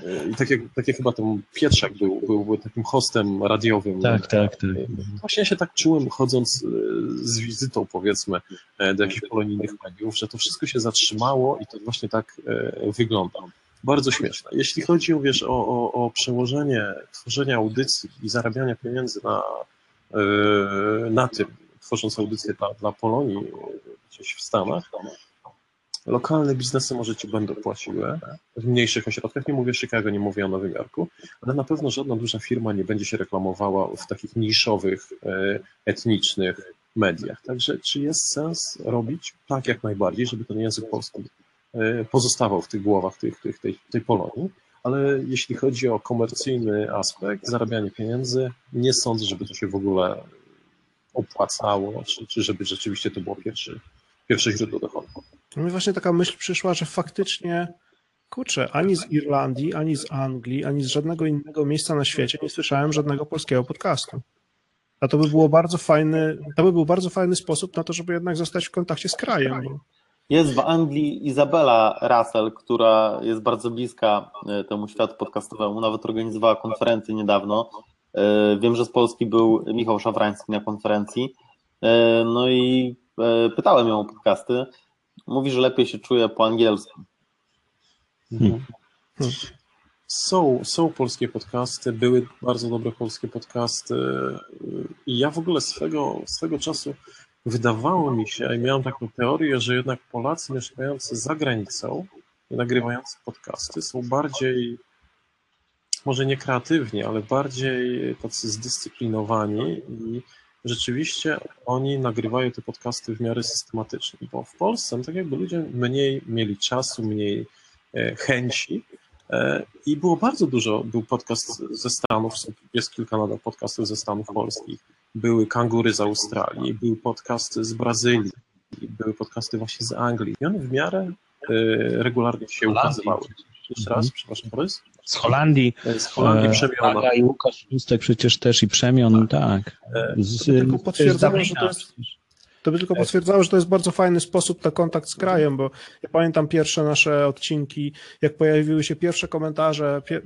e, i tak jak, tak jak chyba ten Pietrzak był, był, był takim hostem radiowym. Tak, tak, tak. Właśnie się tak czułem, chodząc e, z wizytą, powiedzmy, e, do jakichś polonijnych mediów, że to wszystko się zatrzymało i to właśnie tak e, wygląda. Bardzo śmieszne. Jeśli chodzi wiesz, o, o, o przełożenie tworzenia audycji i zarabiania pieniędzy na, e, na tym, tworząc audycję dla, dla Polonii gdzieś w Stanach, lokalne biznesy może ci będą płaciły w mniejszych ośrodkach, nie mówię Chicago, nie mówię o Nowym Jorku, ale na pewno żadna duża firma nie będzie się reklamowała w takich niszowych, e, etnicznych mediach. Także czy jest sens robić? Tak, jak najbardziej, żeby ten język polski pozostawał w tych głowach tych, tych, tej, tej Polonii, ale jeśli chodzi o komercyjny aspekt, zarabianie pieniędzy, nie sądzę, żeby to się w ogóle opłacało, czy, czy żeby rzeczywiście to było pierwszy, pierwsze źródło dochodu. Mi właśnie taka myśl przyszła, że faktycznie, kurczę, ani z Irlandii, ani z Anglii, ani z żadnego innego miejsca na świecie nie słyszałem żadnego polskiego podcastu. A to by było bardzo fajny, to by był bardzo fajny sposób na to, żeby jednak zostać w kontakcie z krajem. Jest w Anglii Izabela Russell, która jest bardzo bliska e, temu światu podcastowemu, nawet organizowała konferencję niedawno. E, Wiem, że z Polski był Michał Szafrański na konferencji. E, No i pytałem ją o podcasty. Mówi, że lepiej się czuje po angielsku. Hmm. Są, są polskie podcasty, były bardzo dobre polskie podcasty i ja w ogóle swego, swego czasu wydawało mi się, i miałem taką teorię, że jednak Polacy mieszkający za granicą i nagrywający podcasty są bardziej, może nie kreatywni, ale bardziej tacy zdyscyplinowani i rzeczywiście oni nagrywają te podcasty w miarę systematycznie, bo w Polsce tak jakby ludzie mniej mieli czasu, mniej e, chęci e, i było bardzo dużo, był podcast ze Stanów, jest kilka nadal podcastów ze Stanów polskich, były kangury z Australii, był podcast z Brazylii, były podcasty właśnie z Anglii i one w miarę e, regularnie się ukazywały. Jeszcze raz, przepraszam, Borys? Z Holandii. Z Holandii e, Przemiona. Aga i Łukasz Pustek przecież też i Przemion, tak. Z, tylko z że to Dublina jest- To by tylko potwierdzało, że to jest bardzo fajny sposób na kontakt z krajem, bo ja pamiętam pierwsze nasze odcinki, jak pojawiły się pierwsze komentarze, pie...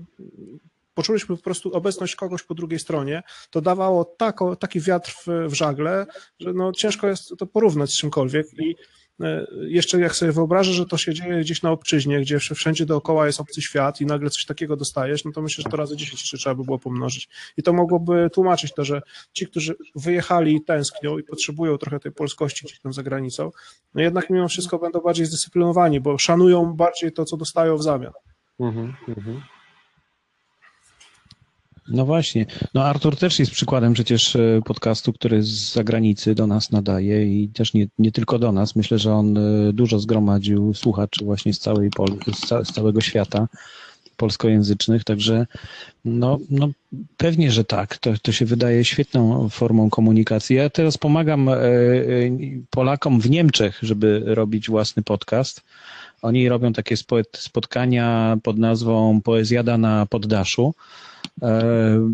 poczuliśmy po prostu obecność kogoś po drugiej stronie, to dawało tako, taki wiatr w, w żagle, że no ciężko jest to porównać z czymkolwiek i e, jeszcze jak sobie wyobrażę, że to się dzieje gdzieś na obczyźnie, gdzie wsz- wszędzie dookoła jest obcy świat i nagle coś takiego dostajesz, no to myślę, że to razy 10 jeszcze trzeba by było pomnożyć. I to mogłoby tłumaczyć to, że ci, którzy wyjechali i tęsknią i potrzebują trochę tej polskości gdzieś tam za granicą, no jednak mimo wszystko będą bardziej zdyscyplinowani, bo szanują bardziej to, co dostają w zamian. Mhm, mhm. No właśnie. No Artur też jest przykładem przecież e, podcastu, który z zagranicy do nas nadaje i też nie, nie tylko do nas. Myślę, że on e, dużo zgromadził słuchaczy właśnie z całej Pol z, ca z całego świata polskojęzycznych, także no, no pewnie, że tak. To, to się wydaje świetną formą komunikacji. Ja teraz pomagam e, Polakom w Niemczech, żeby robić własny podcast. Oni robią takie spo spotkania pod nazwą Poezjada na poddaszu. E,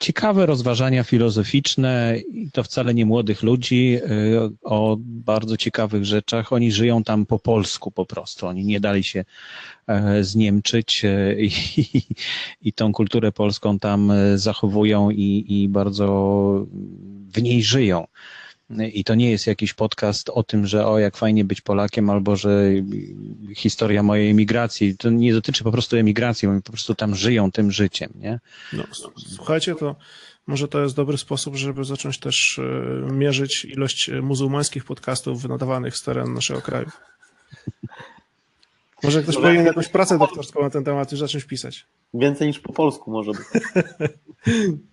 Ciekawe rozważania filozoficzne i to wcale nie młodych ludzi e, o bardzo ciekawych rzeczach. Oni żyją tam po polsku po prostu. Oni nie dali się e, zniemczyć e, i, i tą kulturę polską tam zachowują i, i bardzo w niej żyją. I to nie jest jakiś podcast o tym, że o jak fajnie być Polakiem, albo że historia mojej emigracji. To nie dotyczy po prostu emigracji, oni po prostu tam żyją tym życiem, nie? No, słuchajcie, to może to jest dobry sposób, żeby zacząć też e, mierzyć ilość e, muzułmańskich podcastów nadawanych z terenu naszego kraju. Może ktoś powinien jakąś pracę doktorską na ten temat już zacząć pisać. Więcej niż po polsku może być.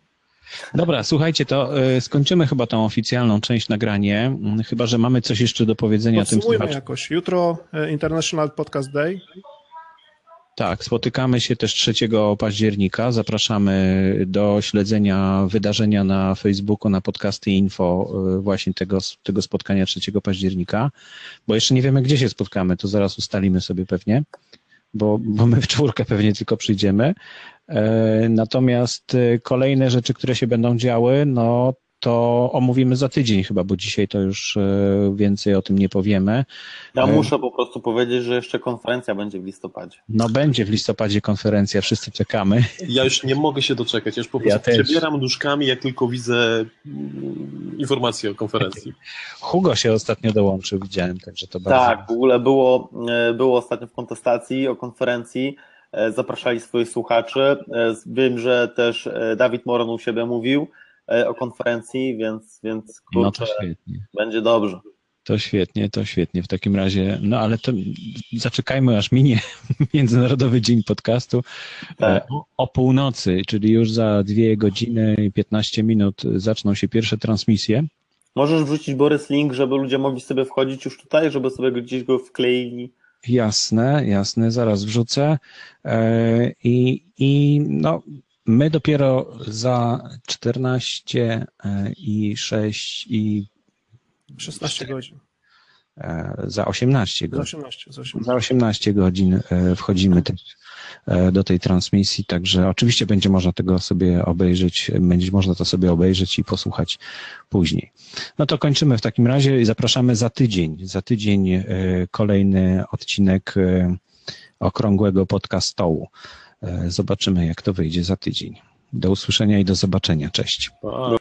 Dobra, słuchajcie, to y, skończymy chyba tą oficjalną część nagranie, mm, chyba że mamy coś jeszcze do powiedzenia tym Podsumujmy słuchaczom. jakoś. Jutro e, International Podcast Day. Tak, spotykamy się też 3 października. Zapraszamy do śledzenia wydarzenia na Facebooku, na podcasty info y, właśnie tego, tego spotkania 3 października, bo jeszcze nie wiemy, gdzie się spotkamy, to zaraz ustalimy sobie pewnie, bo, bo my w czwórkę pewnie tylko przyjdziemy. E, Natomiast e, kolejne rzeczy, które się będą działy, no to omówimy za tydzień chyba, bo dzisiaj to już e, więcej o tym nie powiemy. Ja muszę po prostu powiedzieć, że jeszcze konferencja będzie w listopadzie. No będzie w listopadzie konferencja, wszyscy czekamy. Ja już nie mogę się doczekać. Ja już po Ja prostu też. przebieram nóżkami, jak tylko widzę mm, informacje o konferencji. Hugo się ostatnio dołączył, widziałem, także to bardzo. Tak, w ogóle było, było ostatnio w kontestacji o konferencji. E, Zapraszali swoich słuchaczy. E, Wiem, że też e, Dawid Moron u siebie mówił o konferencji, więc, więc No kurczę, to świetnie. będzie dobrze. To świetnie, to świetnie. W takim razie, no ale to zaczekajmy aż minie Międzynarodowy Dzień Podcastu Tak. o, o północy, czyli już za dwie godziny i 15 minut zaczną się pierwsze transmisje. Możesz wrzucić Borys link, żeby ludzie mogli sobie wchodzić już tutaj, żeby sobie gdzieś go wkleili. Jasne, jasne, zaraz wrzucę. E, I, i no, my dopiero za 14 e, i 6 i 16 godzin. E, za 18 Z godzin. 18, z 18. Za 18 godzin e, wchodzimy też e, do tej transmisji, także oczywiście będzie można tego sobie obejrzeć, będzie można to sobie obejrzeć i posłuchać później. No to kończymy w takim razie i zapraszamy za tydzień. Za tydzień kolejny odcinek okrągłego podcastołu. Zobaczymy, jak to wyjdzie za tydzień. Do usłyszenia i do zobaczenia. Cześć. Pa.